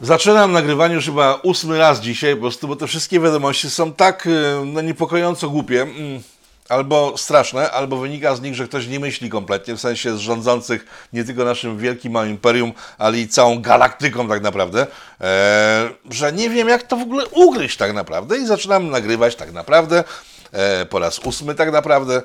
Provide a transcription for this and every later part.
Zaczynam nagrywanie już chyba ósmy raz dzisiaj, po prostu, bo te wszystkie wiadomości są tak y, no, niepokojąco głupie, mm, albo straszne, albo wynika z nich, że ktoś nie myśli kompletnie, w sensie z rządzących nie tylko naszym wielkim małym imperium, ale i całą galaktyką tak naprawdę, e, że nie wiem jak to w ogóle ugryźć tak naprawdę i zaczynam nagrywać tak naprawdę, e, po raz ósmy tak naprawdę,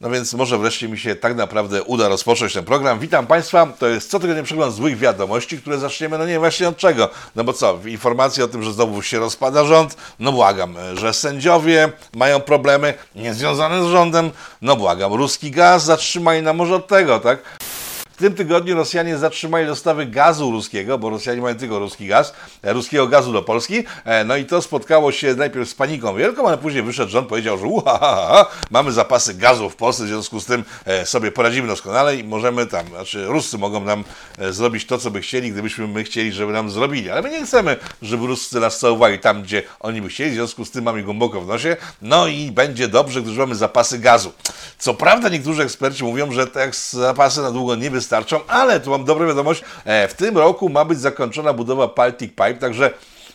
no więc może wreszcie mi się tak naprawdę uda rozpocząć ten program. Witam Państwa, to jest cotygodniowy przegląd złych wiadomości, które zaczniemy, no nie właśnie od czego. No bo co, informacje o tym, że znowu się rozpada rząd, no błagam, że sędziowie mają problemy niezwiązane z rządem, no błagam, ruski gaz zatrzymaj na może od tego, tak? Tym tygodniu Rosjanie zatrzymali dostawy gazu ruskiego, bo Rosjanie mają tylko ruski gaz, e, ruskiego gazu do Polski. E, No i to spotkało się najpierw z paniką wielką, ale później wyszedł rząd, powiedział, że uha, mamy zapasy gazu w Polsce, w związku z tym e, sobie poradzimy doskonale i możemy tam, znaczy Ruscy mogą nam zrobić to, co by chcieli, gdybyśmy my chcieli, żeby nam zrobili. Ale my nie chcemy, żeby Ruscy nas całowali tam, gdzie oni by chcieli, w związku z tym mamy głęboko w nosie. No i będzie dobrze, gdyż mamy zapasy gazu. Co prawda niektórzy eksperci mówią, że te zapasy na długo nie wystarczą, ale tu mam dobrą wiadomość, e, w tym roku ma być zakończona budowa Baltic Pipe, także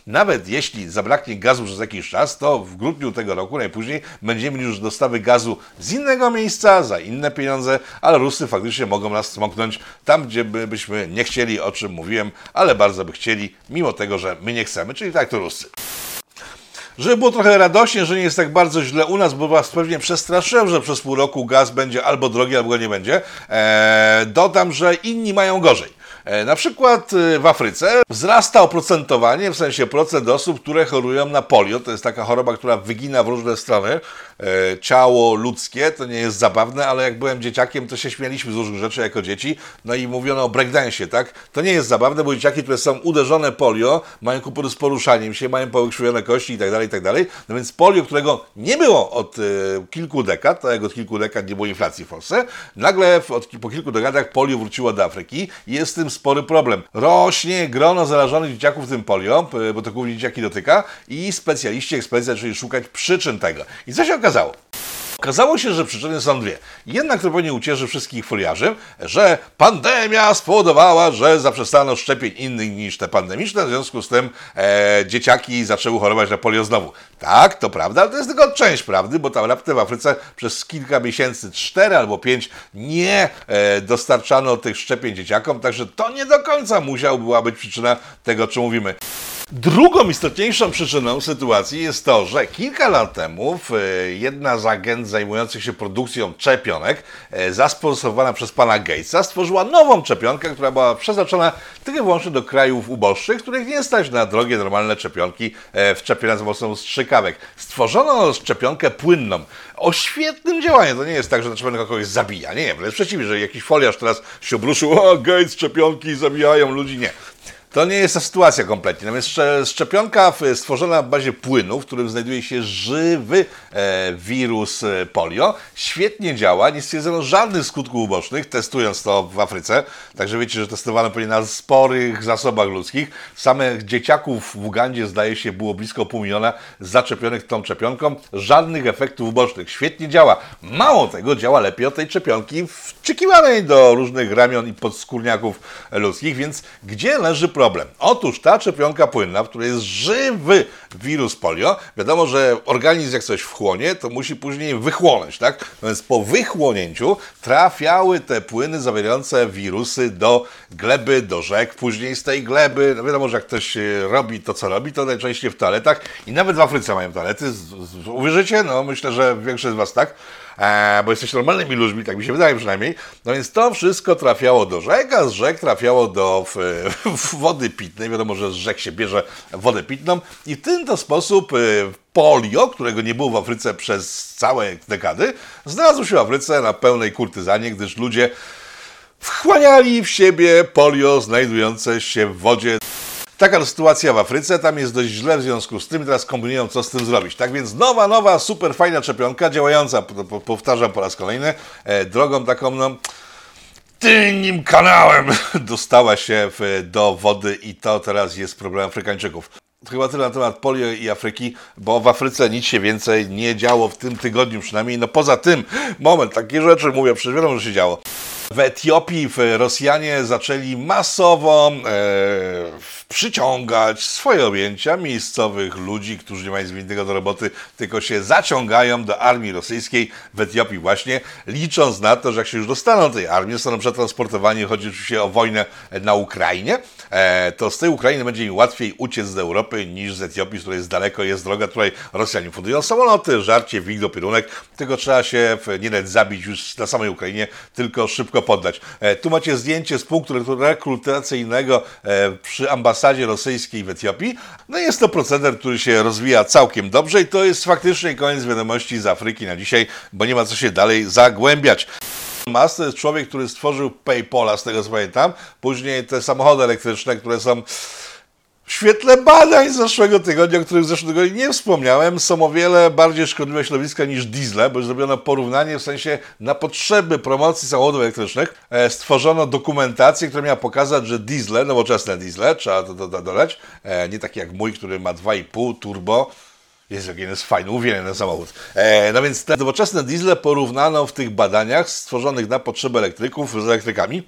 nawet jeśli zabraknie gazu przez jakiś czas, to w grudniu tego roku najpóźniej będziemy już dostawy gazu z innego miejsca, za inne pieniądze, ale Rusy faktycznie mogą nas smoknąć tam, gdzie by, byśmy nie chcieli, o czym mówiłem, ale bardzo by chcieli, mimo tego, że my nie chcemy, czyli tak to Rusy. Żeby było trochę radośnie, że nie jest tak bardzo źle u nas, bo was pewnie przestraszyłem, że przez pół roku gaz będzie albo drogi, albo go nie będzie. Eee, dodam, że inni mają gorzej. E, Na przykład e, w Afryce wzrasta oprocentowanie, w sensie procent osób, które chorują na polio. To jest taka choroba, która wygina w różne strony. E, Ciało ludzkie, to nie jest zabawne, ale jak byłem dzieciakiem, to się śmialiśmy z różnych rzeczy jako dzieci. No i mówiono o breakdance'ie, tak? To nie jest zabawne, bo dzieciaki, które są uderzone polio, mają kłopoty z poruszaniem się, mają powykrzywione kości i tak dalej, tak dalej. No więc polio, którego nie było od kilku dekad, tak jak od kilku dekad nie było inflacji w Polsce, nagle po kilku dekadach polio wróciło do Afryki i jest tym spory problem. Rośnie grono zarażonych dzieciaków tym polio, p- bo to głównie dzieciaki dotyka i specjaliści, eksperci zaczęli szukać przyczyn tego. I co się okazało? Okazało się, że przyczyny są dwie. Jedna, która pewnie ucieszy wszystkich foliarzy, że pandemia spowodowała, że zaprzestano szczepień innych niż te pandemiczne, w związku z tym e, dzieciaki zaczęły chorować na polio znowu. Tak, to prawda, ale to jest tylko część prawdy, bo tam raptem w Afryce przez kilka miesięcy, cztery albo pięć, nie e, dostarczano tych szczepień dzieciakom, także to nie do końca musiała była być przyczyna tego, o czym mówimy. Drugą istotniejszą przyczyną sytuacji jest to, że kilka lat temu e, jedna z agent zajmujących się produkcją szczepionek, e, zasponsorowana przez pana Gatesa, stworzyła nową szczepionkę, która była przeznaczona tylko i wyłącznie do krajów uboższych, których nie stać na drogie, normalne szczepionki e, wszczepione za pomocą strzykawek. Stworzono szczepionkę płynną o świetnym działaniu. To nie jest tak, że ta szczepionka kogoś zabija. Nie, wręcz przeciwnie, że jakiś foliarz teraz się obruszył, o, Gates, szczepionki zabijają ludzi. Nie. To nie jest ta sytuacja kompletnie. Natomiast szcze- szczepionka stworzona w bazie płynu, w którym znajduje się żywy e, wirus e, polio, świetnie działa. Nie stwierdzono żadnych skutków ubocznych, testując to w Afryce. Także wiecie, że testowano pewnie na sporych zasobach ludzkich. Samych dzieciaków w Ugandzie zdaje się było blisko pół miliona zaczepionych tą szczepionką. Żadnych efektów ubocznych. Świetnie działa. Mało tego, działa lepiej od tej szczepionki wczekiwanej do różnych ramion i podskórniaków ludzkich, więc gdzie leży problem? Otóż ta szczepionka płynna, w której jest żywy wirus polio, wiadomo, że organizm jak coś wchłonie, to musi później wychłonąć, tak? No Więc po wychłonięciu trafiały te płyny zawierające wirusy do gleby, do rzek, później z tej gleby, no wiadomo, że jak ktoś e, robi to, co robi, to najczęściej w toaletach i nawet w Afryce mają toalety, uwierzycie? No myślę, że większość z Was tak e, bo jesteście normalnymi ludźmi, tak mi się wydaje przynajmniej. No więc to wszystko trafiało do rzek, a z rzek trafiało do w, w wody pitnej. Wiadomo, że z rzek się bierze wodę pitną i w ten to sposób e, polio, którego nie było w Afryce przez całe dekady, znalazło się w Afryce na pełnej kurtyzanie, gdyż ludzie wchłaniali w siebie polio znajdujące się w wodzie. Taka sytuacja w Afryce, tam jest dość źle w związku z tym, teraz kombinują co z tym zrobić. Tak więc nowa, nowa, super fajna szczepionka, działająca, po- po- powtarzam po raz kolejny, e, drogą taką, no, tylnym kanałem dostała się do wody i to teraz jest problem Afrykańczyków. Chyba tyle na temat polio i Afryki, bo w Afryce nic się więcej nie działo w tym tygodniu przynajmniej. No poza tym, moment, takie rzeczy mówię, przecież wiadomo, że się działo. W Etiopii Rosjanie zaczęli masowo e, przyciągać swoje objęcia miejscowych ludzi, którzy nie mają nic innego do roboty, tylko się zaciągają do armii rosyjskiej w Etiopii właśnie, licząc na to, że jak się już dostaną tej armii, zostaną przetransportowani, chodzi oczywiście o wojnę na Ukrainie, e, to z tej Ukrainy będzie im łatwiej uciec z Europy niż z Etiopii, z której jest daleko, jest droga, której Rosjanie fundują samoloty, żarcie, wig do pierunek, tylko trzeba się nie dać zabić już na samej Ukrainie, tylko szybko poddać. E, tu macie zdjęcie z punktu rekrutacyjnego e, przy ambasadzie rosyjskiej w Etiopii. No jest to proceder, który się rozwija całkiem dobrze i to jest faktycznie koniec wiadomości z Afryki na dzisiaj, bo nie ma co się dalej zagłębiać. Musk to jest człowiek, który stworzył PayPola, z tego co pamiętam. Później te samochody elektryczne, które są w świetle badań z zeszłego tygodnia, o których w zeszłym tygodniu nie wspomniałem, są o wiele bardziej szkodliwe środowiska niż diesle, bo zrobiono porównanie w sensie na potrzeby promocji samochodów elektrycznych. E, stworzono dokumentację, która miała pokazać, że diesle, nowoczesne diesle, trzeba to, to dodać, e, nie takie jak mój, który ma 2,5 turbo, jest jaki jest fajny, uwielbiam ten samochód. E, no więc te nowoczesne diesle porównano w tych badaniach stworzonych na potrzeby elektryków z elektrykami.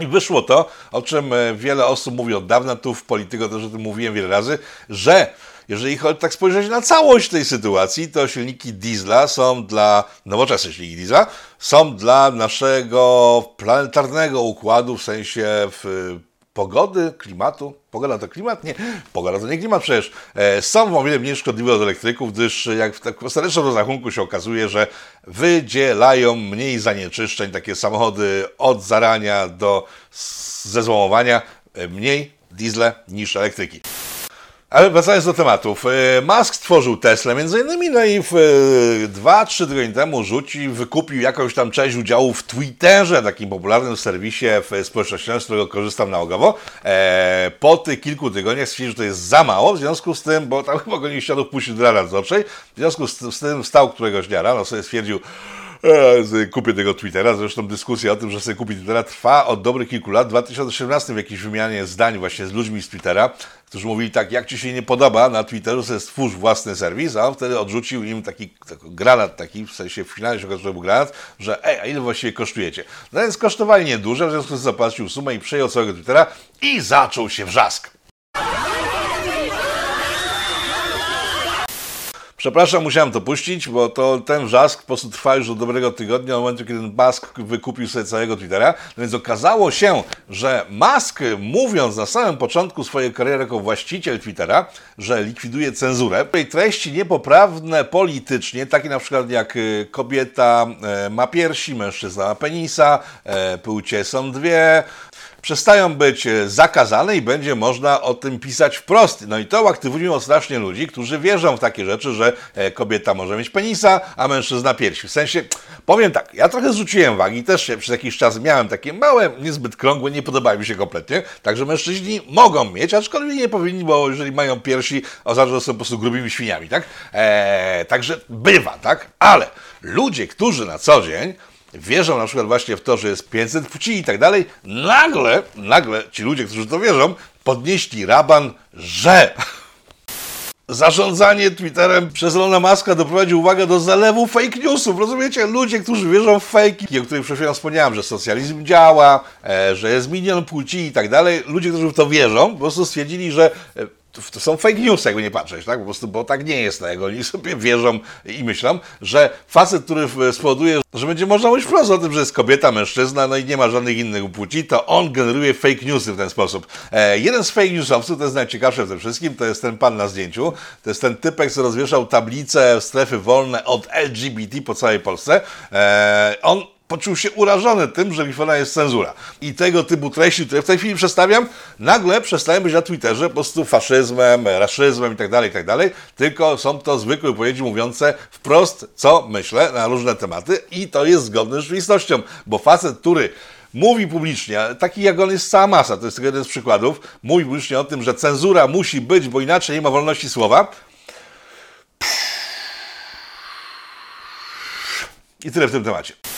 I wyszło to, o czym e, wiele osób mówi od dawna, tu w Polityko też o tym mówiłem wiele razy, że jeżeli tak spojrzeć na całość tej sytuacji, to silniki diesla są dla, nowoczesne silniki diesla, są dla naszego planetarnego układu, w sensie w pogody, klimatu. Pogoda to klimat? Nie, pogoda to nie klimat przecież. E, są o wiele mniej szkodliwe od elektryków, gdyż jak w tak ostatecznym rozrachunku się okazuje, że wydzielają mniej zanieczyszczeń takie samochody od zarania do zezłomowania, e, mniej diesle niż elektryki. Ale wracając do tematów. E, Musk stworzył Tesla między innymi, no i w e, dwa, trzy tygodnie temu rzucił, wykupił jakąś tam część udziału w Twitterze, takim popularnym serwisie w społecznościowym, z którego korzystam nałogowo. E, po tych kilku tygodniach stwierdził, że to jest za mało, w związku z tym, bo tam chyba go nie chciano wpuścić do rady w związku z, z tym wstał któregoś dnia rano, sobie stwierdził, E, kupię tego Twittera. Zresztą dyskusja o tym, że sobie kupić Twittera trwa od dobrych kilku lat. W 2017 w jakiejś wymianie zdań właśnie z ludźmi z Twittera, którzy mówili tak, jak ci się nie podoba na Twitteru, sobie stwórz własny serwis, a on wtedy odrzucił im taki, taki granat taki, w sensie w finale się okazał, że był granat, że ej, a ile właściwie kosztujecie? No więc kosztowali nieduże, w związku z tym zapłacił sumę i przejął całego Twittera i zaczął się wrzask. Przepraszam, musiałem to puścić, bo to ten wrzask po prostu trwa już do dobrego tygodnia, od momentu, kiedy Musk wykupił sobie całego Twittera. No więc okazało się, że Musk, mówiąc na samym początku swojej kariery jako właściciel Twittera, że likwiduje cenzurę, tej treści niepoprawne politycznie, takie na przykład jak y, kobieta e, ma piersi, mężczyzna ma penisa, e, płcie są dwie, przestają być e, zakazane i będzie można o tym pisać wprost. No i to aktywuje strasznie ludzi, którzy wierzą w takie rzeczy, że e, kobieta może mieć penisa, a mężczyzna piersi. W sensie, powiem tak, ja trochę zrzuciłem wagi, też przez jakiś czas miałem takie małe, niezbyt krągłe, nie podobały mi się kompletnie, także mężczyźni mogą mieć, aczkolwiek nie powinni, bo jeżeli mają piersi, oznacza, że są po prostu grubymi świniami, tak? Eee, także bywa, tak? Ale ludzie, którzy na co dzień wierzą na przykład właśnie w to, że jest 500 płci i tak dalej, nagle, nagle ci ludzie, którzy to wierzą, podnieśli raban, że zarządzanie Twitterem przez Elona Muska doprowadzi, uwagę do zalewu fake newsów. Rozumiecie? Ludzie, którzy wierzą w fake, o których przed chwilą wspomniałem, że socjalizm działa, e, że jest milion płci i tak dalej. Ludzie, którzy w to wierzą, po prostu stwierdzili, że e, to są fake news, jakby nie patrzeć, tak? Po prostu, bo tak nie jest, tak? Oni sobie wierzą i myślą, że facet, który spowoduje, że będzie można mówić wprost o tym, że jest kobieta, mężczyzna, no i nie ma żadnych innych płci, to on generuje fake newsy w ten sposób. E, jeden z fake newsowców, to jest najciekawsze w tym wszystkim, to jest ten pan na zdjęciu, to jest ten typek, co rozwieszał tablicę strefy wolne od LGBT po całej Polsce. E, on poczuł się urażony tym, że Grifona jest cenzura. I tego typu treści, które w tej chwili przedstawiam, nagle przestają być na Twitterze po prostu faszyzmem, raszyzmem itd., tak itd., tak tylko są to zwykłe wypowiedzi mówiące wprost, co myślę na różne tematy i to jest zgodne z rzeczywistością, bo facet, który mówi publicznie, taki jak on jest cała masa, to jest tylko jeden z przykładów, mówi publicznie o tym, że cenzura musi być, bo inaczej nie ma wolności słowa. I tyle w tym temacie.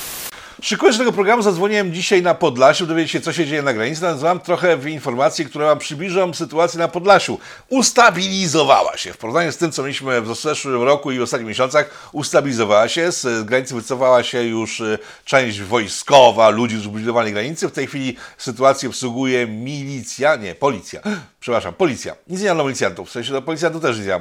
Szykując tego programu, zadzwoniłem dzisiaj na Podlasiu, dowiedzieć się, co się dzieje na granicy. Nazwałem trochę informacji, które Wam przybliżą sytuację na Podlasiu. Ustabilizowała się. W porównaniu z tym, co mieliśmy w zeszłym roku i w ostatnich miesiącach, ustabilizowała się. Z granicy wycofała się już y, część wojskowa, ludzi z ubudowanej granicy. W tej chwili sytuację obsługuje milicja, nie, policja. Przepraszam, policja. Nic nie mam na policjantów. W sensie do policjantów też nie.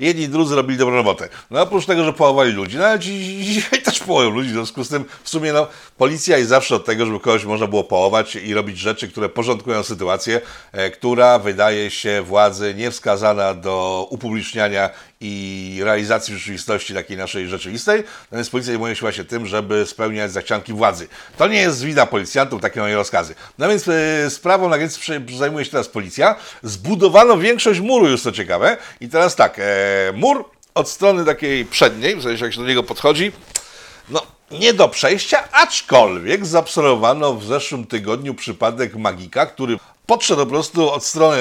Jedni i drudzy robili dobrą robotę. No oprócz tego, że połowali ludzi, no ale dzisiaj też połowią ludzi, w związku z tym w sumie no, policja jest zawsze od tego, żeby kogoś można było połować i robić rzeczy, które porządkują sytuację, e, która wydaje się władzy niewskazana do upubliczniania i realizacji rzeczywistości takiej naszej rzeczywistej. Natomiast policja zajmuje się właśnie tym, żeby spełniać zachcianki władzy. To nie jest wina policjantów, takie mają rozkazy. No więc e, sprawą na granicy zajmuje się teraz policja. Zbudowano większość muru, już co ciekawe. I teraz tak, e, mur od strony takiej przedniej, w sensie jak się do niego podchodzi, no nie do przejścia, aczkolwiek zaobserwowano w zeszłym tygodniu przypadek magika, który podszedł po prostu od strony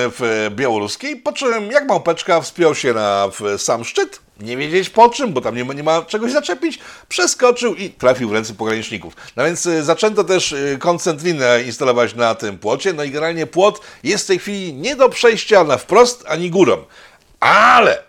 białoruskiej, po czym jak małpeczka wspiął się na sam szczyt, nie wiedzieć po czym, bo tam nie ma, nie ma czegoś zaczepić, przeskoczył i trafił w ręce pograniczników. No więc y, zaczęto też y, koncentrinę instalować na tym płocie, no i generalnie płot jest w tej chwili nie do przejścia na wprost ani górą. Ale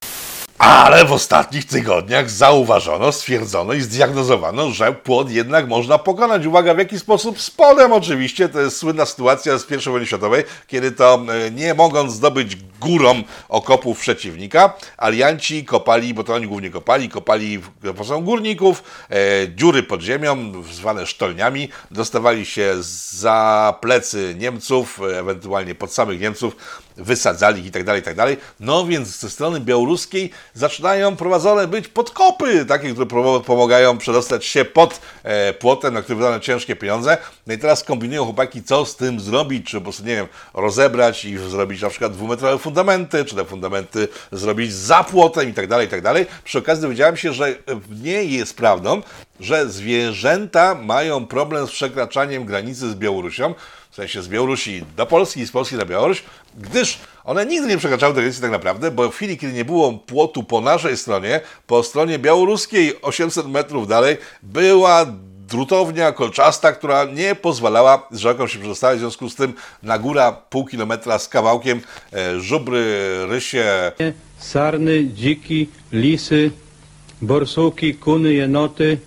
ale w ostatnich tygodniach zauważono, stwierdzono i zdiagnozowano, że płot jednak można pokonać. Uwaga, w jaki sposób? Spodem oczywiście. To jest słynna sytuacja z I wojny światowej, kiedy to e, nie mogąc zdobyć górą okopów przeciwnika, alianci kopali, bo to oni głównie kopali, kopali pomocą górników, e, dziury pod ziemią, zwane sztolniami, dostawali się za plecy Niemców, ewentualnie pod samych Niemców, wysadzali i tak dalej, i tak dalej. No więc ze strony białoruskiej zaczynają prowadzone być podkopy, takie, które pomagają przedostać się pod e, płotem, na który wydano ciężkie pieniądze. No i teraz kombinują chłopaki, co z tym zrobić, czy po prostu, nie wiem, rozebrać i zrobić na przykład dwumetrowe fundamenty, czy te fundamenty zrobić za płotem i tak dalej, i tak dalej. Przy okazji dowiedziałem się, że nie jest prawdą, że zwierzęta mają problem z przekraczaniem granicy z Białorusią, w sensie z Białorusi do Polski i z Polski na Białoruś, gdyż one nigdy nie przekraczały granicy tak naprawdę, bo w chwili, kiedy nie było płotu po naszej stronie, po stronie białoruskiej 800 metrów dalej była drutownia kolczasta, która nie pozwalała z rzeką się przedostać, w związku z tym na góra pół kilometra z kawałkiem e, żubry, rysie. Sarny, dziki, lisy, borsuki, kuny, jenoty,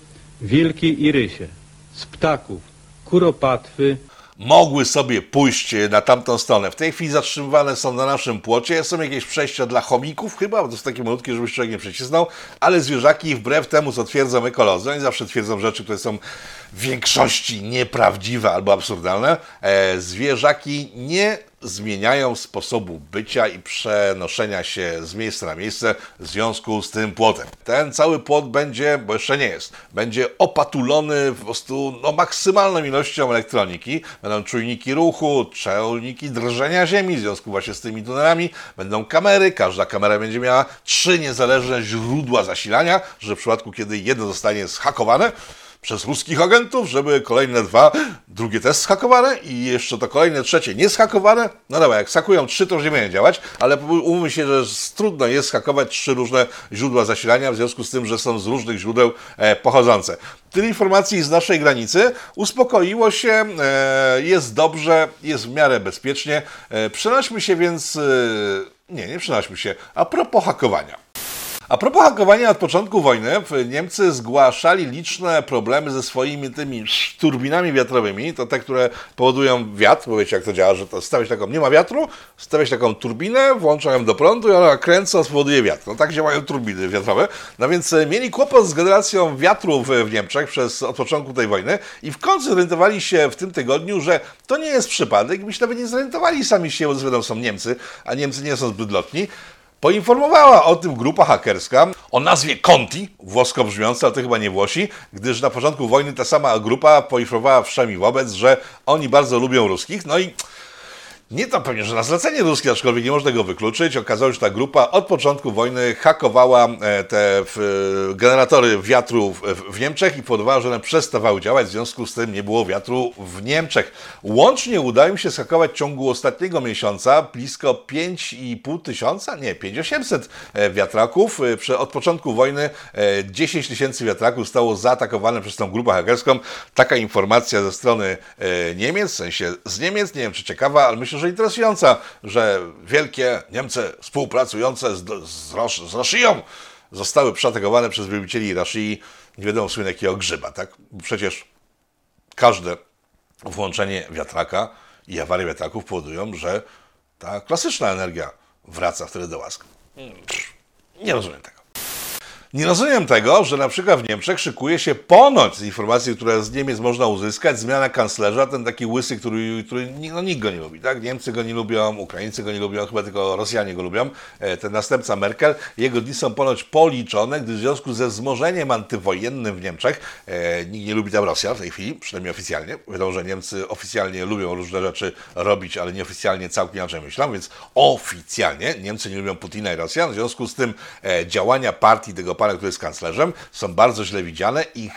wilki i rysie. Z ptaków, kuropatwy, mogły sobie pójść na tamtą stronę. W tej chwili zatrzymywane są na naszym płocie. Są jakieś przejścia dla chomików chyba, bo to jest takie malutkie, żeby człowiek nie przecisnął, ale zwierzaki wbrew temu, co twierdzą ekolodzy, oni zawsze twierdzą rzeczy, które są w większości nieprawdziwe albo absurdalne, e, zwierzaki nie zmieniają sposobu bycia i przenoszenia się z miejsca na miejsce w związku z tym płotem. Ten cały płot będzie, bo jeszcze nie jest, będzie opatulony po prostu no, maksymalną ilością elektroniki. Będą czujniki ruchu, czujniki drżenia ziemi w związku właśnie z tymi tunelami. Będą kamery, każda kamera będzie miała trzy niezależne źródła zasilania, że w przypadku, kiedy jedno zostanie zhakowane, przez ruskich agentów, żeby kolejne dwa, drugie też schakowane i jeszcze to kolejne trzecie nie schakowane. No dobra, jak schakują trzy, to już nie będzie działać, ale umówmy się, że trudno jest schakować trzy różne źródła zasilania, w związku z tym, że są z różnych źródeł e, pochodzące. Tyle informacji z naszej granicy. Uspokoiło się, e, jest dobrze, jest w miarę bezpiecznie. E, przenośmy się więc... Nie, nie przenośmy się. A propos hakowania. A propos hakowania od początku wojny, Niemcy zgłaszali liczne problemy ze swoimi tymi turbinami wiatrowymi, to te, które powodują wiatr, bo wiecie jak to działa, że to stawiać taką, nie ma wiatru, stawiać taką turbinę, włączają do prądu i ona kręcąc spowoduje wiatr. No tak działają turbiny wiatrowe. No więc e, mieli kłopot z generacją wiatrów w Niemczech przez od początku tej wojny i w końcu zorientowali się w tym tygodniu, że to nie jest przypadek, byś nawet nie zorientowali sami się, bo są Niemcy, a Niemcy nie są zbyt lotni, Poinformowała o tym grupa hakerska o nazwie Conti, włosko brzmiąca, ale to chyba nie Włosi, gdyż na początku wojny ta sama grupa poinformowała wszemi wobec, że oni bardzo lubią ruskich, no i Nie to pewnie, że na zlecenie ruskie, aczkolwiek nie można go wykluczyć. Okazało się, że ta grupa od początku wojny hakowała e, te generatory wiatru w Niemczech i powodowała, że one przestawały działać, w związku z tym nie było wiatru w Niemczech. Łącznie udało im się schakować w ciągu ostatniego miesiąca blisko 5,5 tysiąca, nie, 5800 e, wiatraków. E, od początku wojny 10 tysięcy wiatraków zostało zaatakowane przez tą grupę hakerską. Taka informacja ze strony Niemiec, w sensie z Niemiec, nie wiem czy ciekawa, ale myślę, że interesująca, że wielkie Niemcy współpracujące z, z, z Rosją zostały przeatakowane przez wielbicieli Rosji, nie wiadomo słynne jakiego grzyba, tak? Przecież każde włączenie wiatraka i awarie wiatraków powodują, że ta klasyczna energia wraca wtedy do łask. Nie rozumiem tego. Nie rozumiem tego, że na przykład w Niemczech szykuje się ponoć z informacji, które z Niemiec można uzyskać, zmiana kanclerza, ten taki łysy, który, który no, nikt go nie lubi, tak? Niemcy go nie lubią, Ukraińcy go nie lubią, chyba tylko Rosjanie go lubią. E, ten następca Merkel, jego dni są ponoć policzone, gdyż w związku ze wzmożeniem antywojennym w Niemczech, e, nikt nie lubi tam Rosjan w tej chwili, przynajmniej oficjalnie. Wiadomo, że Niemcy oficjalnie lubią różne rzeczy robić, ale nieoficjalnie całkiem inaczej myślą, więc oficjalnie Niemcy nie lubią Putina i Rosjan, w związku z tym e, działania partii tego pana, który jest kanclerzem, są bardzo źle widziane i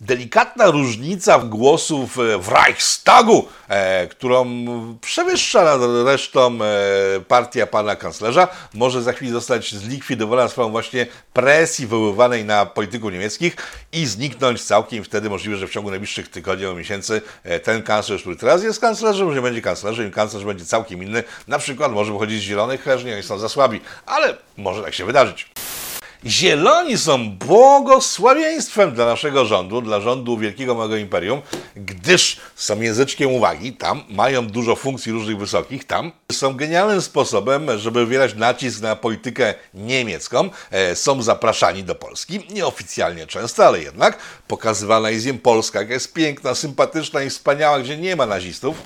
delikatna różnica głosów e, w Reichstagu, e, którą przewyższa nad resztą e, partia pana kanclerza, może za chwilę zostać zlikwidowana sprawą właśnie presji wywoływanej na polityków niemieckich i zniknąć całkiem. Wtedy możliwe, że w ciągu najbliższych tygodni albo miesięcy e, ten kanclerz, który teraz jest kanclerzem, już nie będzie kanclerzem i kanclerz będzie całkiem inny. Na przykład może wychodzić z zielonych, chociaż nie, oni są za słabi, ale może tak się wydarzyć. Zieloni są błogosławieństwem dla naszego rządu, dla rządu Wielkiego Małego Imperium, gdyż są języczkiem uwagi, tam mają dużo funkcji różnych wysokich, tam są genialnym sposobem, żeby wywierać nacisk na politykę niemiecką. E, są zapraszani do Polski, nieoficjalnie często, ale jednak pokazywana jest im Polska, jaka jest piękna, sympatyczna i wspaniała, gdzie nie ma nazistów,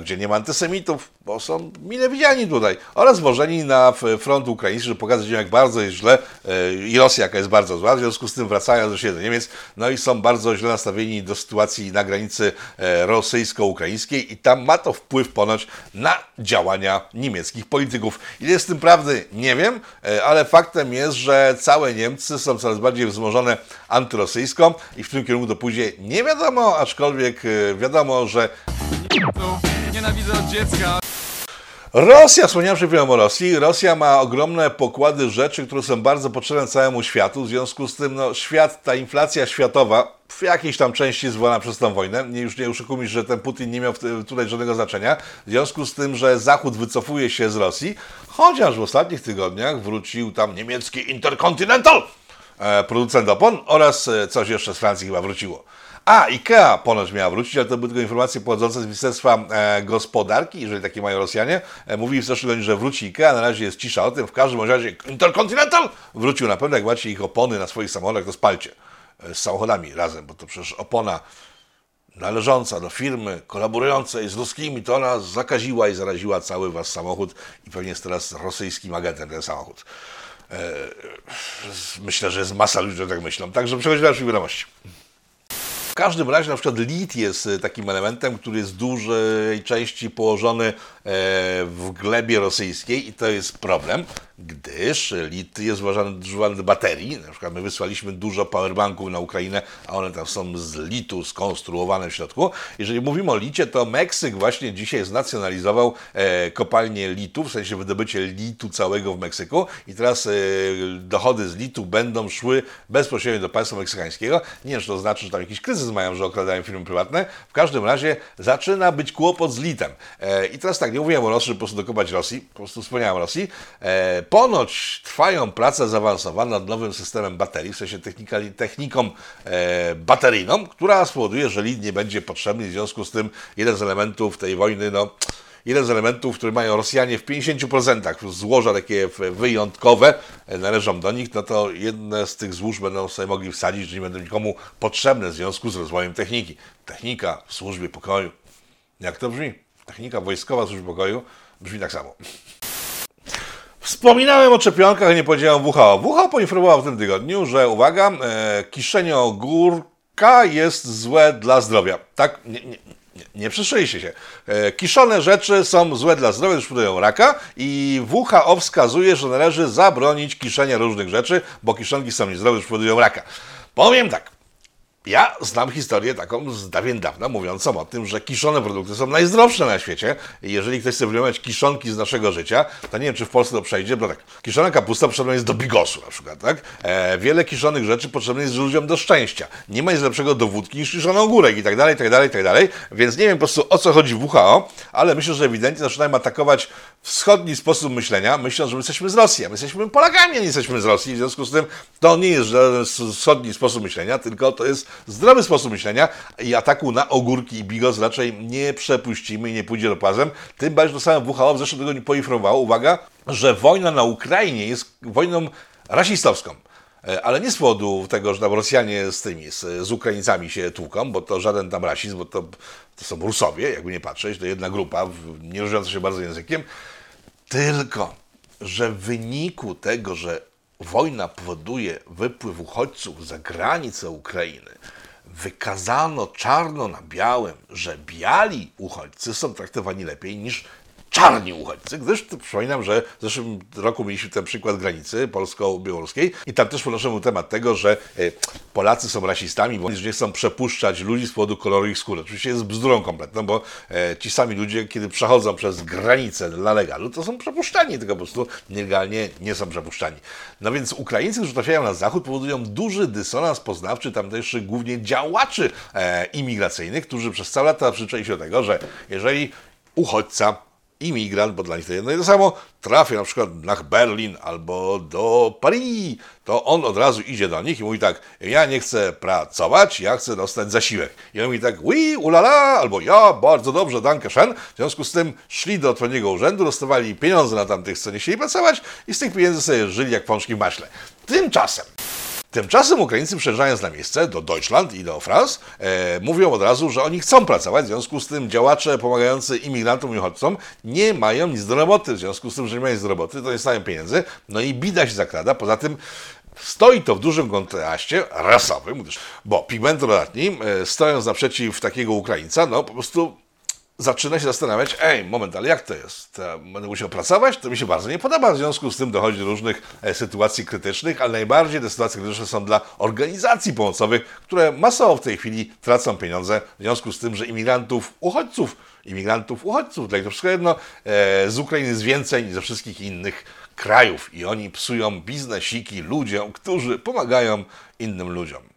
gdzie nie ma antysemitów, bo są mile widziani tutaj, oraz włożeni na front ukraiński, żeby pokazać im, jak bardzo jest źle e, i Rosja, jaka jest bardzo zła, w związku z tym wracają do siebie do Niemiec, no i są bardzo źle nastawieni do sytuacji na granicy e, rosyjsko-ukraińskiej i tam ma to wpływ ponoć na działania niemieckich polityków. Ile jest z tym prawdy? Nie wiem, e, ale faktem jest, że całe Niemcy są coraz bardziej wzmożone antyrosyjską i w tym kierunku to pójdzie nie wiadomo, aczkolwiek wiadomo, że... Nienawidzę od dziecka. Rosja, wspomniałem przed chwilą o Rosji. Rosja ma ogromne pokłady rzeczy, które są bardzo potrzebne całemu światu. W związku z tym no, świat, ta inflacja światowa w jakiejś tam części zwołana przez tą wojnę. Nie, już nie oszukujmy że ten Putin nie miał tutaj żadnego znaczenia. W związku z tym, że Zachód wycofuje się z Rosji, chociaż w ostatnich tygodniach wrócił tam niemiecki Intercontinental, e, producent opon oraz e, coś jeszcze z Francji chyba wróciło. A, IKEA ponoć miała wrócić, ale to były tylko informacje pochodzące z Ministerstwa e, Gospodarki, jeżeli takie mają Rosjanie. E, mówili w zeszłym tygodniu, że wróci IKEA, na razie jest cisza o tym. W każdym razie Intercontinental wrócił na pewno. Jak macie ich opony na swoich samochodach, to spalcie e, z samochodami razem, bo to przecież opona należąca do firmy kolaborującej z ruskimi, to ona zakaziła i zaraziła cały wasz samochód i pewnie jest teraz rosyjskim agentem ten samochód. Myślę, że jest masa ludzi, którzy tak myślą. Także przechodzimy do dalszych wiadomości. W każdym razie na przykład lit jest e, takim elementem, który jest w dużej części położony e, w glebie rosyjskiej i to jest problem, gdyż lit jest używany do baterii. Na przykład my wysłaliśmy dużo powerbanków na Ukrainę, a one tam są z litu skonstruowane w środku. Jeżeli mówimy o licie, to Meksyk właśnie dzisiaj znacjonalizował e, kopalnię litu, w sensie wydobycie litu całego w Meksyku i teraz dochody z litu będą szły bezpośrednio do państwa meksykańskiego. Nie wiem, czy to znaczy, że tam jakiś kryzys mają, że okradają firmy prywatne. W każdym razie zaczyna być kłopot z litem. E, I teraz tak, nie mówiłem o Rosji, żeby po prostu dokopać Rosji, po prostu wspomniałem o Rosji. Ponoć trwają prace zaawansowane nad nowym systemem baterii, w sensie techniką e, bateryjną, która spowoduje, że lit nie będzie potrzebny. W związku z tym jeden z elementów tej wojny, no jeden z elementów, które mają Rosjanie w 50% złoża takie wyjątkowe, e, należą do nich, no to jedne z tych złóż będą sobie mogli wsadzić, że nie będą nikomu potrzebne w związku z rozwojem techniki. Technika w służbie pokoju. Jak to brzmi? Technika wojskowa w służbie pokoju brzmi tak samo. Wspominałem o czepionkach, nie powiedziałem WHO. WHO poinformował w tym tygodniu, że uwaga, e, kiszenie ogórka jest złe dla zdrowia. Tak? Nie, nie, Nie, nie się. E, kiszone rzeczy są złe dla zdrowia, już powodują raka i WHO wskazuje, że należy zabronić kiszenia różnych rzeczy, bo kiszonki są niezdrowe, już powodują raka. Powiem tak. Ja znam historię taką z dawien dawna, mówiącą o tym, że kiszone produkty są najzdrowsze na świecie. Jeżeli ktoś chce wyjąć kiszonki z naszego życia, to nie wiem, czy w Polsce to przejdzie, bo tak, kiszona kapusta potrzebna jest do bigosu na przykład, tak? E, wiele kiszonych rzeczy potrzebne jest ludziom do szczęścia. Nie ma nic lepszego do wódki niż kiszony ogórek i tak dalej, i tak dalej, i tak dalej. Więc nie wiem po prostu o co chodzi w WHO, ale myślę, że ewidentnie zaczynają atakować wschodni sposób myślenia, myśląc, że my jesteśmy z Rosji, a my jesteśmy Polakami, a nie jesteśmy z Rosji. W związku z tym to nie jest żaden wschodni sposób myślenia, tylko to jest zdrowy sposób myślenia i ataku na ogórki i bigos raczej nie przepuścimy i nie pójdzie do płazem. Tym bardziej to samo WHO w zeszłym tygodniu poinformowało, uwaga, że wojna na Ukrainie jest wojną rasistowską. E, Ale nie z powodu tego, że tam Rosjanie z tymi, z, z Ukraińcami się tłuką, bo to żaden tam rasizm, bo to, to są Rusowie, jakby nie patrzeć, to jedna grupa, nie różniąca się bardzo językiem, tylko, że w wyniku tego, że wojna powoduje wypływ uchodźców za granicę Ukrainy, wykazano czarno na białym, że biali uchodźcy są traktowani lepiej niż czarni uchodźcy, gdyż przypominam, że w zeszłym roku mieliśmy ten przykład granicy polsko-białoruskiej i tam też podnoszono temat tego, że e, Polacy są rasistami, bo nie chcą przepuszczać ludzi z powodu koloru ich skóry. Oczywiście jest bzdurą kompletną, bo e, ci sami ludzie, kiedy przechodzą przez granicę dla legalu, to są przepuszczani, tylko po prostu nielegalnie nie są przepuszczani. No więc Ukraińcy, którzy trafiają na zachód, powodują duży dysonans poznawczy tamtejszych głównie działaczy e, imigracyjnych, którzy przez całe lata przyzwyczaili się do tego, że jeżeli uchodźca imigrant, bo dla nich to jedno i to samo, trafia na przykład na Berlin albo do Paris, to on od razu idzie do nich i mówi tak, ja nie chcę pracować, ja chcę dostać zasiłek. I on mówi tak, oui, ulala, albo ja, bardzo dobrze, danke schön. W związku z tym szli do odpowiedniego urzędu, dostawali pieniądze na tamtych, co nie chcieli pracować i z tych pieniędzy sobie żyli jak pączki w maśle. Tymczasem Tymczasem Ukraińcy przyjeżdżając na miejsce do Deutschland i do France e, mówią od razu, że oni chcą pracować, w związku z tym działacze pomagający imigrantom i uchodźcom nie mają nic do roboty, w związku z tym, że nie mają nic do roboty, to nie stają pieniędzy, no i bida się zakrada, poza tym Stoi to w dużym kontraście rasowym, bo pigment dodatni, e, stojąc naprzeciw takiego Ukraińca, no po prostu zaczyna się zastanawiać, ej, moment, ale jak to jest? Ja będę musiał pracować? To mi się bardzo nie podoba. W związku z tym dochodzi do różnych e, sytuacji krytycznych, ale najbardziej te sytuacje krytyczne są dla organizacji pomocowych, które masowo w tej chwili tracą pieniądze w związku z tym, że imigrantów, uchodźców, imigrantów, uchodźców, dla nich to wszystko jedno, e, z Ukrainy jest więcej niż ze wszystkich innych krajów i oni psują biznesiki ludziom, którzy pomagają innym ludziom.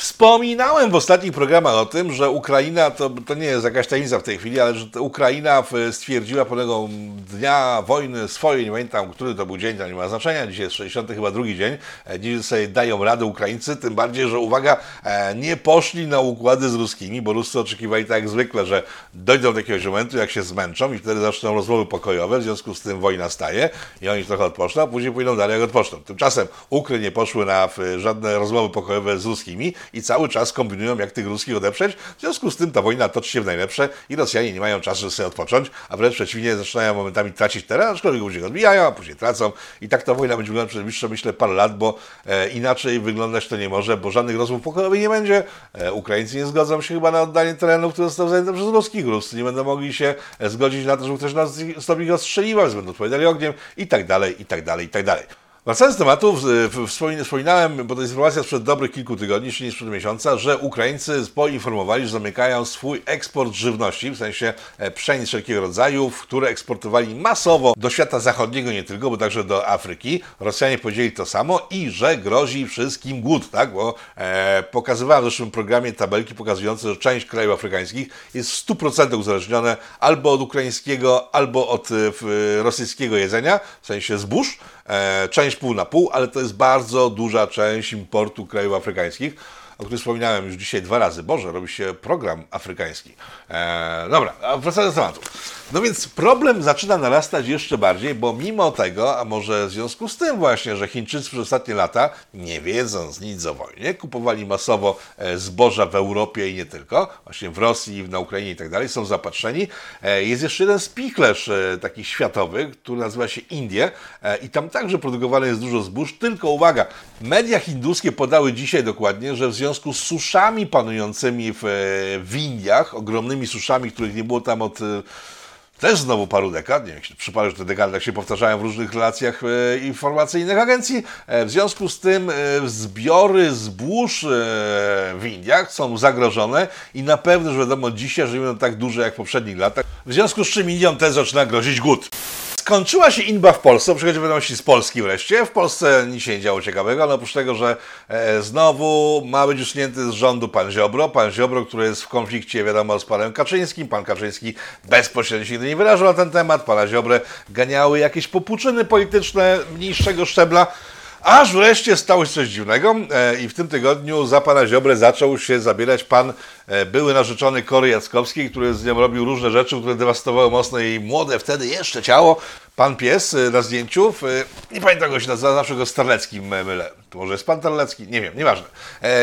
Wspominałem w ostatnich programach o tym, że Ukraina, to, to nie jest jakaś tajemnica w tej chwili, ale że Ukraina w- stwierdziła pewnego dnia wojny swojej, nie pamiętam, który to był dzień, to nie ma znaczenia, dzisiaj jest 60 chyba drugi dzień, e, sobie dają radę Ukraińcy, tym bardziej, że uwaga, e, nie poszli na układy z ruskimi, bo Ruscy oczekiwali tak jak zwykle, że dojdą do jakiegoś momentu, jak się zmęczą i wtedy zaczną rozmowy pokojowe, w związku z tym wojna staje i oni trochę odpoczną, a później pójdą dalej jak odpoczną. Tymczasem Ukry nie poszły na żadne rozmowy pokojowe z ruskimi i cały czas kombinują, jak tych ruskich odeprzeć. W związku z tym ta wojna toczy się w najlepsze i Rosjanie nie mają czasu, żeby sobie odpocząć, a wręcz przeciwnie, zaczynają momentami tracić teren, aczkolwiek później odbijają, a później tracą. I tak ta wojna będzie wyglądać przez najbliższe, myślę, parę lat, bo e, inaczej wyglądać to nie może, bo żadnych rozmów pokojowych nie będzie. E, Ukraińcy nie zgodzą się chyba na oddanie terenów, które zostały zajęte przez ruskich. Ruscy nie będą mogli się e, zgodzić na to, żeby ktoś nas stop ich ostrzeliwał, będą odpowiadali ogniem i tak dalej, i tak dalej, i tak dalej. Wracając do tematu, wspominałem, bo to jest informacja sprzed dobrych kilku tygodni, czy nie sprzed miesiąca, że Ukraińcy poinformowali, że zamykają swój eksport żywności, w sensie e, pszenic wszelkiego rodzaju, które eksportowali masowo do świata zachodniego, nie tylko, bo także do Afryki. Rosjanie powiedzieli to samo i że grozi wszystkim głód, tak? Bo e, pokazywałem w zeszłym programie tabelki pokazujące, że część krajów afrykańskich jest w 100% uzależnione albo od ukraińskiego, albo od e, rosyjskiego jedzenia, w sensie zbóż część pół na pół, ale to jest bardzo duża część importu krajów afrykańskich, o którym wspominałem już dzisiaj dwa razy. Boże, robi się program afrykański. E, dobra, wracając do tematu. No więc problem zaczyna narastać jeszcze bardziej, bo mimo tego, a może w związku z tym właśnie, że Chińczycy przez ostatnie lata, nie wiedząc nic o wojnie, kupowali masowo e, zboża w Europie i nie tylko, właśnie w Rosji, na Ukrainie i tak dalej, są zapatrzeni. E, jest jeszcze jeden spichlerz e, taki światowy, który nazywa się Indie i tam także produkowane jest dużo zbóż, tylko uwaga, media hinduskie podały dzisiaj dokładnie, że w związku z suszami panującymi w, w Indiach, ogromnymi suszami, których nie było tam od też znowu paru dekad, nie wiem, przypadek, że te dekady tak się powtarzają w różnych relacjach e, informacyjnych agencji. E, w związku z tym e, zbiory zbóż e, w Indiach są zagrożone i na pewno, że wiadomo dzisiaj, że nie będą tak duże jak w poprzednich latach. W związku z czym Indiom też zaczyna grozić głód. Skończyła się inba w Polsce, przychodzi wiadomości z Polski wreszcie. W Polsce nic się nie działo ciekawego, no oprócz tego, że e, znowu ma być usunięty z rządu pan Ziobro. Pan Ziobro, który jest w konflikcie, wiadomo, z panem Kaczyńskim. Pan Kaczyński bezpośrednio się nigdy nie wyrażał na ten temat. Pana Ziobrę ganiały jakieś popłuczyny polityczne niższego szczebla. Aż wreszcie stało się coś dziwnego e, i w tym tygodniu za pana Ziobrę zaczął się zabierać pan e, były narzeczony Kory Jackowski, który z nią robił różne rzeczy, które dewastowały mocno jej młode wtedy jeszcze ciało. Pan pies e, na zdjęciu, nie pamiętam go się nazywa, zawsze go Starleckim mylę. To może jest pan Terlecki? Nie wiem, nieważne.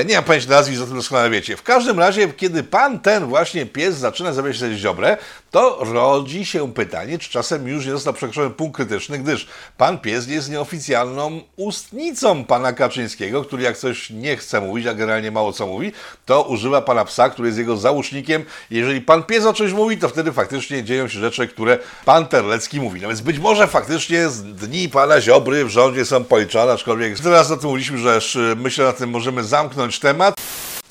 Nie mam pojęcia nazwisk, za tym doskonale wiecie. W każdym razie, kiedy pan ten właśnie pies zaczyna zabierać się ziobrę, to rodzi się pytanie, czy czasem już nie został przekroczony punkt krytyczny, gdyż pan pies jest nieoficjalną ustnicą pana Kaczyńskiego, który jak coś nie chce mówić, a generalnie mało co mówi, to używa pana psa, który jest jego załóżnikiem. Jeżeli pan pies o czymś mówi, to wtedy faktycznie dzieją się rzeczy, które pan Terlecki mówi. No więc być może faktycznie dni pana Ziobry w rządzie są policzone, aczkolwiek teraz o tym mówiliśmy, że myślę na tym możemy zamknąć temat.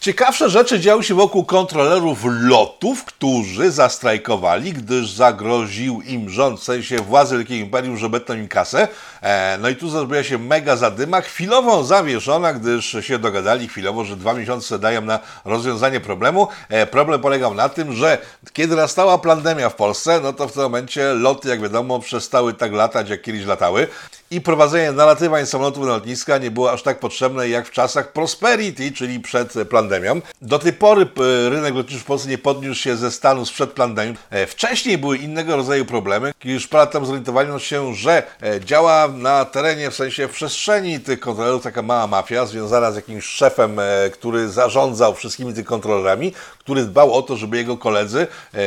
Ciekawsze rzeczy działy się wokół kontrolerów lotów, którzy zastrajkowali, gdyż zagroził im rząd, w sensie władzy Wielkiego Imperium, że betną im kasę. E, no i tu zrobiła się mega zadyma, chwilowo zawieszona, gdyż się dogadali chwilowo, że dwa miesiące dają na rozwiązanie problemu. E, problem polegał na tym, że kiedy nastała pandemia w Polsce, no to w tym momencie loty, jak wiadomo, przestały tak latać, jak kiedyś latały i prowadzenie nalatywań samolotów na lotniska nie było aż tak potrzebne jak w czasach prosperity, czyli przed pandemią. Do tej pory e, rynek lotniczy w Polsce nie podniósł się ze stanu sprzed pandemii. E, wcześniej były innego rodzaju problemy, już parę tam zorientowano się, że e, działa na terenie, w sensie w przestrzeni tych kontrolerów taka mała mafia związana z jakimś szefem, który zarządzał wszystkimi tych kontrolerami, który dbał o to, żeby jego koledzy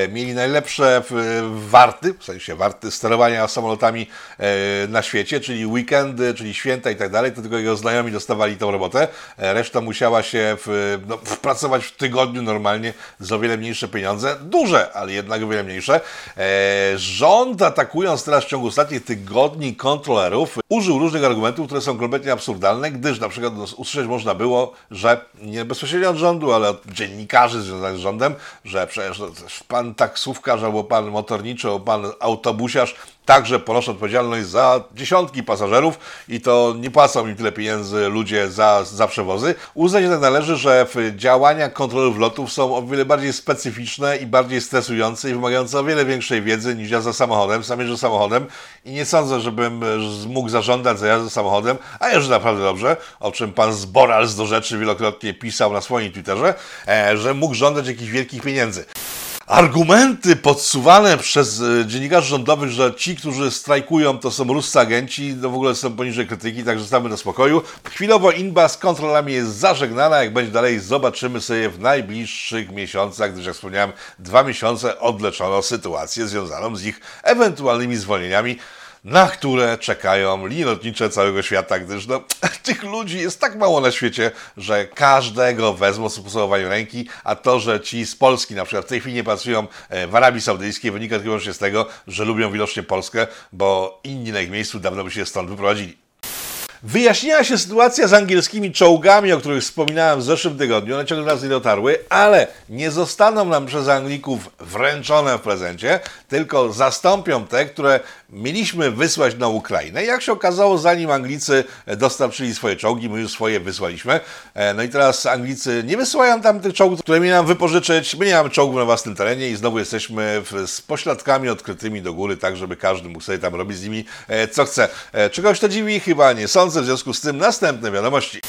mieli najlepsze warty, w sensie warty sterowania samolotami na świecie, czyli weekendy, czyli święta i tak dalej, to tylko jego znajomi dostawali tą robotę. E, reszta musiała się w, no, pracować w tygodniu normalnie za o wiele mniejsze pieniądze. Duże, ale jednak o wiele mniejsze. E, rząd atakując teraz w ciągu ostatnich tygodni kontrolerów użył różnych argumentów, które są kompletnie absurdalne, gdyż na przykład no, usłyszeć można było, że nie bezpośrednio od rządu, ale od dziennikarzy związanych z rządem, że przecież no, pan taksówkarz albo pan motorniczy, albo pan autobusiarz także ponoszą odpowiedzialność za dziesiątki pasażerów i to nie płacą im tyle pieniędzy ludzie za, za przewozy. Uznać jednak należy, że działania kontrolerów lotów są o wiele bardziej specyficzne i bardziej stresujące i wymagające o wiele większej wiedzy niż jazda samochodem. Sam jeżdżę samochodem i nie sądzę, żebym mógł zażądać za jazdę samochodem, a jeżdżę naprawdę dobrze, o czym pan Zboral z do rzeczy wielokrotnie pisał na swoim Twitterze, e, że mógł żądać jakichś wielkich pieniędzy argumenty podsuwane przez e, dziennikarzy rządowych, że ci, którzy strajkują, to są ruscy agenci, no w ogóle są poniżej krytyki, także zostawmy na spokoju. Chwilowo Inba z kontrolami jest zażegnana, jak będzie dalej, zobaczymy sobie w najbliższych miesiącach, gdyż jak wspomniałem, dwa miesiące odleczono sytuację związaną z ich ewentualnymi zwolnieniami na które czekają linie lotnicze całego świata, gdyż no, tych ludzi jest tak mało na świecie, że każdego wezmą z posuwaniem ręki, a to, że ci z Polski na przykład w tej chwili nie pracują e, w Arabii Saudyjskiej wynika tylko z tego, że lubią widocznie Polskę, bo inni na ich miejscu dawno by się stąd wyprowadzili. Wyjaśniła się sytuacja z angielskimi czołgami, o których wspominałem w zeszłym tygodniu. One ciągle nas nie dotarły, ale nie zostaną nam przez Anglików wręczone w prezencie, tylko zastąpią te, które mieliśmy wysłać na Ukrainę. Jak się okazało, zanim Anglicy dostarczyli swoje czołgi, my już swoje wysłaliśmy. E, no i teraz Anglicy nie wysyłają tam tych czołgów, które mieli nam wypożyczyć. My nie mamy czołgów na własnym terenie i znowu jesteśmy z pośladkami odkrytymi do góry, tak żeby każdy mógł sobie tam robić z nimi e, co chce. E, czegoś to dziwi? Chyba nie sądzę. W związku z tym następne wiadomości.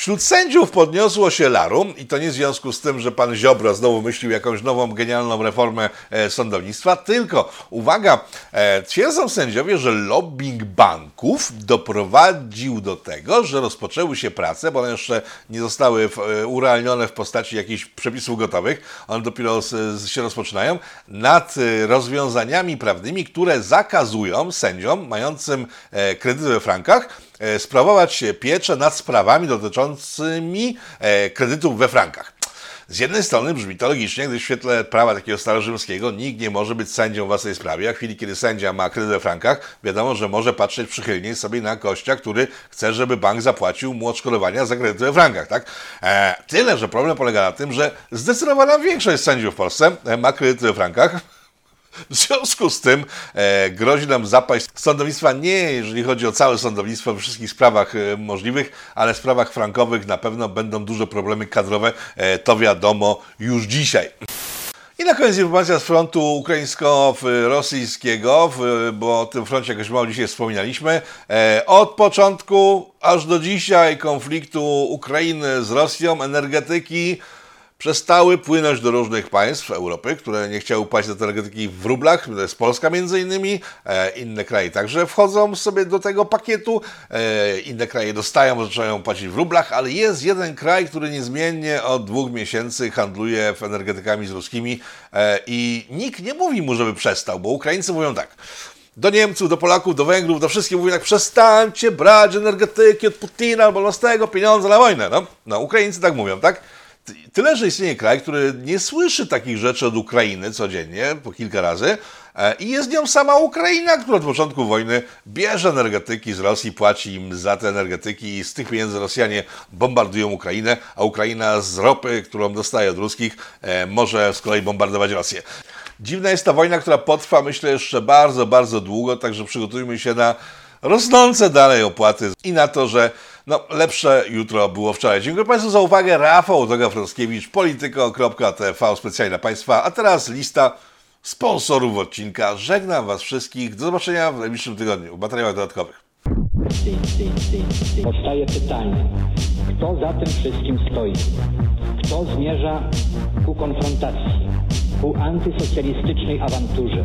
Wśród sędziów podniosło się larum i to nie w związku z tym, że pan Ziobro znowu myślił jakąś nową, genialną reformę e, sądownictwa, tylko, uwaga, e, twierdzą sędziowie, że lobbying banków doprowadził do tego, że rozpoczęły się prace, bo one jeszcze nie zostały e, urealnione w postaci jakichś przepisów gotowych, one dopiero się rozpoczynają, nad rozwiązaniami prawnymi, które zakazują sędziom mającym kredyty we frankach sprawować pieczę nad sprawami dotyczącymi e, kredytów we frankach. Z jednej strony brzmi to logicznie, gdyż w świetle prawa takiego starorzymskiego nikt nie może być sędzią w własnej sprawie, a w chwili, kiedy sędzia ma kredyt we frankach, wiadomo, że może patrzeć przychylniej sobie na gościa, który chce, żeby bank zapłacił mu odszkodowania za kredyty we frankach, tak? E, tyle, że problem polega na tym, że zdecydowana większość sędziów w Polsce e, ma kredyty we frankach, w związku z tym e, grozi nam zapaść sądownictwa nie jeżeli chodzi o całe sądownictwo we wszystkich sprawach e, możliwych, ale w sprawach frankowych na pewno będą duże problemy kadrowe, e, to wiadomo już dzisiaj. I na koniec informacja z frontu ukraińsko-rosyjskiego, bo o tym froncie jakoś mało dzisiaj wspominaliśmy. E, Od początku aż do dzisiaj konfliktu Ukrainy z Rosją, energetyki przestały płynąć do różnych państw Europy, które nie chciały płacić do energetyki w rublach, to jest Polska między innymi, e, inne kraje także wchodzą sobie do tego pakietu, e, inne kraje dostają, bo zaczynają płacić w rublach, ale jest jeden kraj, który niezmiennie od dwóch miesięcy handluje w energetykami z ruskimi e, i nikt nie mówi mu, żeby przestał, bo Ukraińcy mówią tak, do Niemców, do Polaków, do Węgrów, do wszystkich mówią tak, przestańcie brać energetyki od Putina albo z tego pieniądze na wojnę. No, no Ukraińcy tak mówią, tak? Ty- Tyle, że istnieje kraj, który nie słyszy takich rzeczy od Ukrainy codziennie, po kilka razy, e, i jest nią sama Ukraina, która od początku wojny bierze energetyki z Rosji, płaci im za te energetyki i z tych pieniędzy Rosjanie bombardują Ukrainę, a Ukraina z ropy, którą dostaje od ruskich, e, może z kolei bombardować Rosję. Dziwna jest ta wojna, która potrwa, myślę, jeszcze bardzo, bardzo długo, także przygotujmy się na rosnące dalej opłaty i na to, że no, lepsze jutro było wczoraj. Dziękuję Państwu za uwagę. Rafał Doga-Frąckiewicz, polityko.tv specjalnie dla Państwa. A teraz lista sponsorów odcinka. Żegnam Was wszystkich. Do zobaczenia w najbliższym tygodniu w materiałach dodatkowych. Powstaje pytanie, kto za tym wszystkim stoi? Kto zmierza ku konfrontacji, ku antysocjalistycznej awanturze?